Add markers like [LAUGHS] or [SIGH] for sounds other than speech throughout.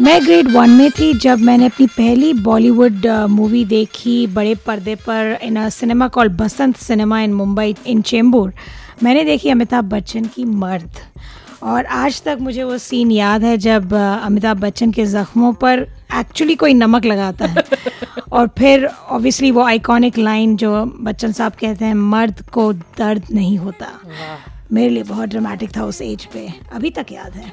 मैं grade one में थी जब मैंने अपनी पहली बॉलीवुड मूवी देखी बड़े पर्दे पर in a cinema call Basant cinema in Mumbai in Chembur मैंने देखी अमिताभ बच्चन की मर्द। और आज तक मुझे वो सीन याद है जब अमिताभ बच्चन के ज़ख्मों पर एक्चुअली कोई नमक लगाता है। [LAUGHS] और फिर ऑब्वियसली वो आइकॉनिक लाइन जो बच्चन साहब कहते हैं मर्द को दर्द नहीं होता। मेरे लिए बहुत ड्रामेटिक था उस एज पे। अभी तक याद है।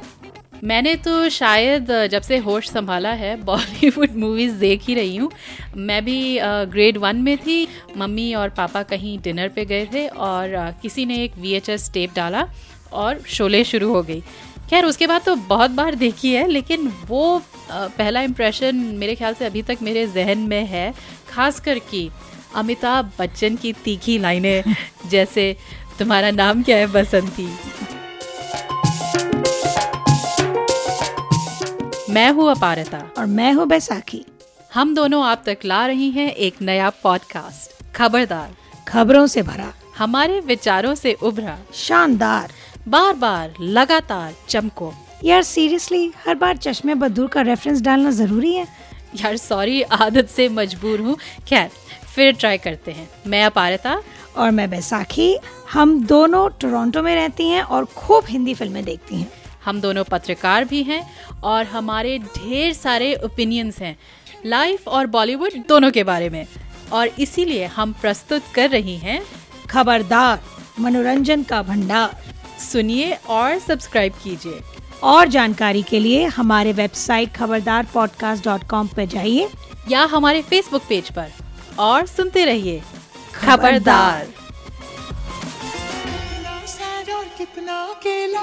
मैंने तो शायद जब से होश संभाला है [LAUGHS] बॉलीवुड मूवीज़ देख ही रही हूँ। मैं भी ग्रेड वन में थी। मम्मी और पापा कहीं डिनर पे गए थे और किसी ने एक वीएचएस टेप डाला और शोले शुरू हो गई। खैर, उसके बाद तो बहुत बार देखी है, लेकिन वो पहला इम्प्रेशन मेरे ख्याल से अभी तक मेरे जहन में है खास कर कि अमिताभ बच्चन की तीखी लाइनें, [LAUGHS] जैसे, तुम्हारा नाम क्या है, बसंती? मैं हूँ अपारता। और मैं हूँ बैसाखी। हम दोनों आप तक ला रही हैं एक नया पॉडकास्ट खबरदार। खबरों से भरा। हमारे विचारों से उभरा। शानदार। बार बार लगातार चमको। यार सीरियसली हर बार चश्मे बदूर का रेफरेंस डालना ज़रूरी है? यार सॉरी आदत से मजबूर हूँ। खैर फिर ट्राई करते हैं। मैं अपारता। और मैं बैसाखी। हम दोनों टोरंटो में रहती हैं और खूब हिंदी फ़िल्में देखती हैं। हम दोनों पत्रकार भी हैं और हमारे ढेर सारे ओपिनियंस हैं। लाइफ और बॉलीवुड दोनों के बारे में। और इसीलिए हम प्रस्तुत कर रही हैं खबरदार मनोरंजन का भंडार। सुनिए और सब्सक्राइब कीजिए। और जानकारी के लिए हमारे वेबसाइट खबरदार पॉडकास्ट डॉट कॉम पर जाइए या हमारे फेसबुक पेज पर। और सुनते रहिए खबरदार। कितना केला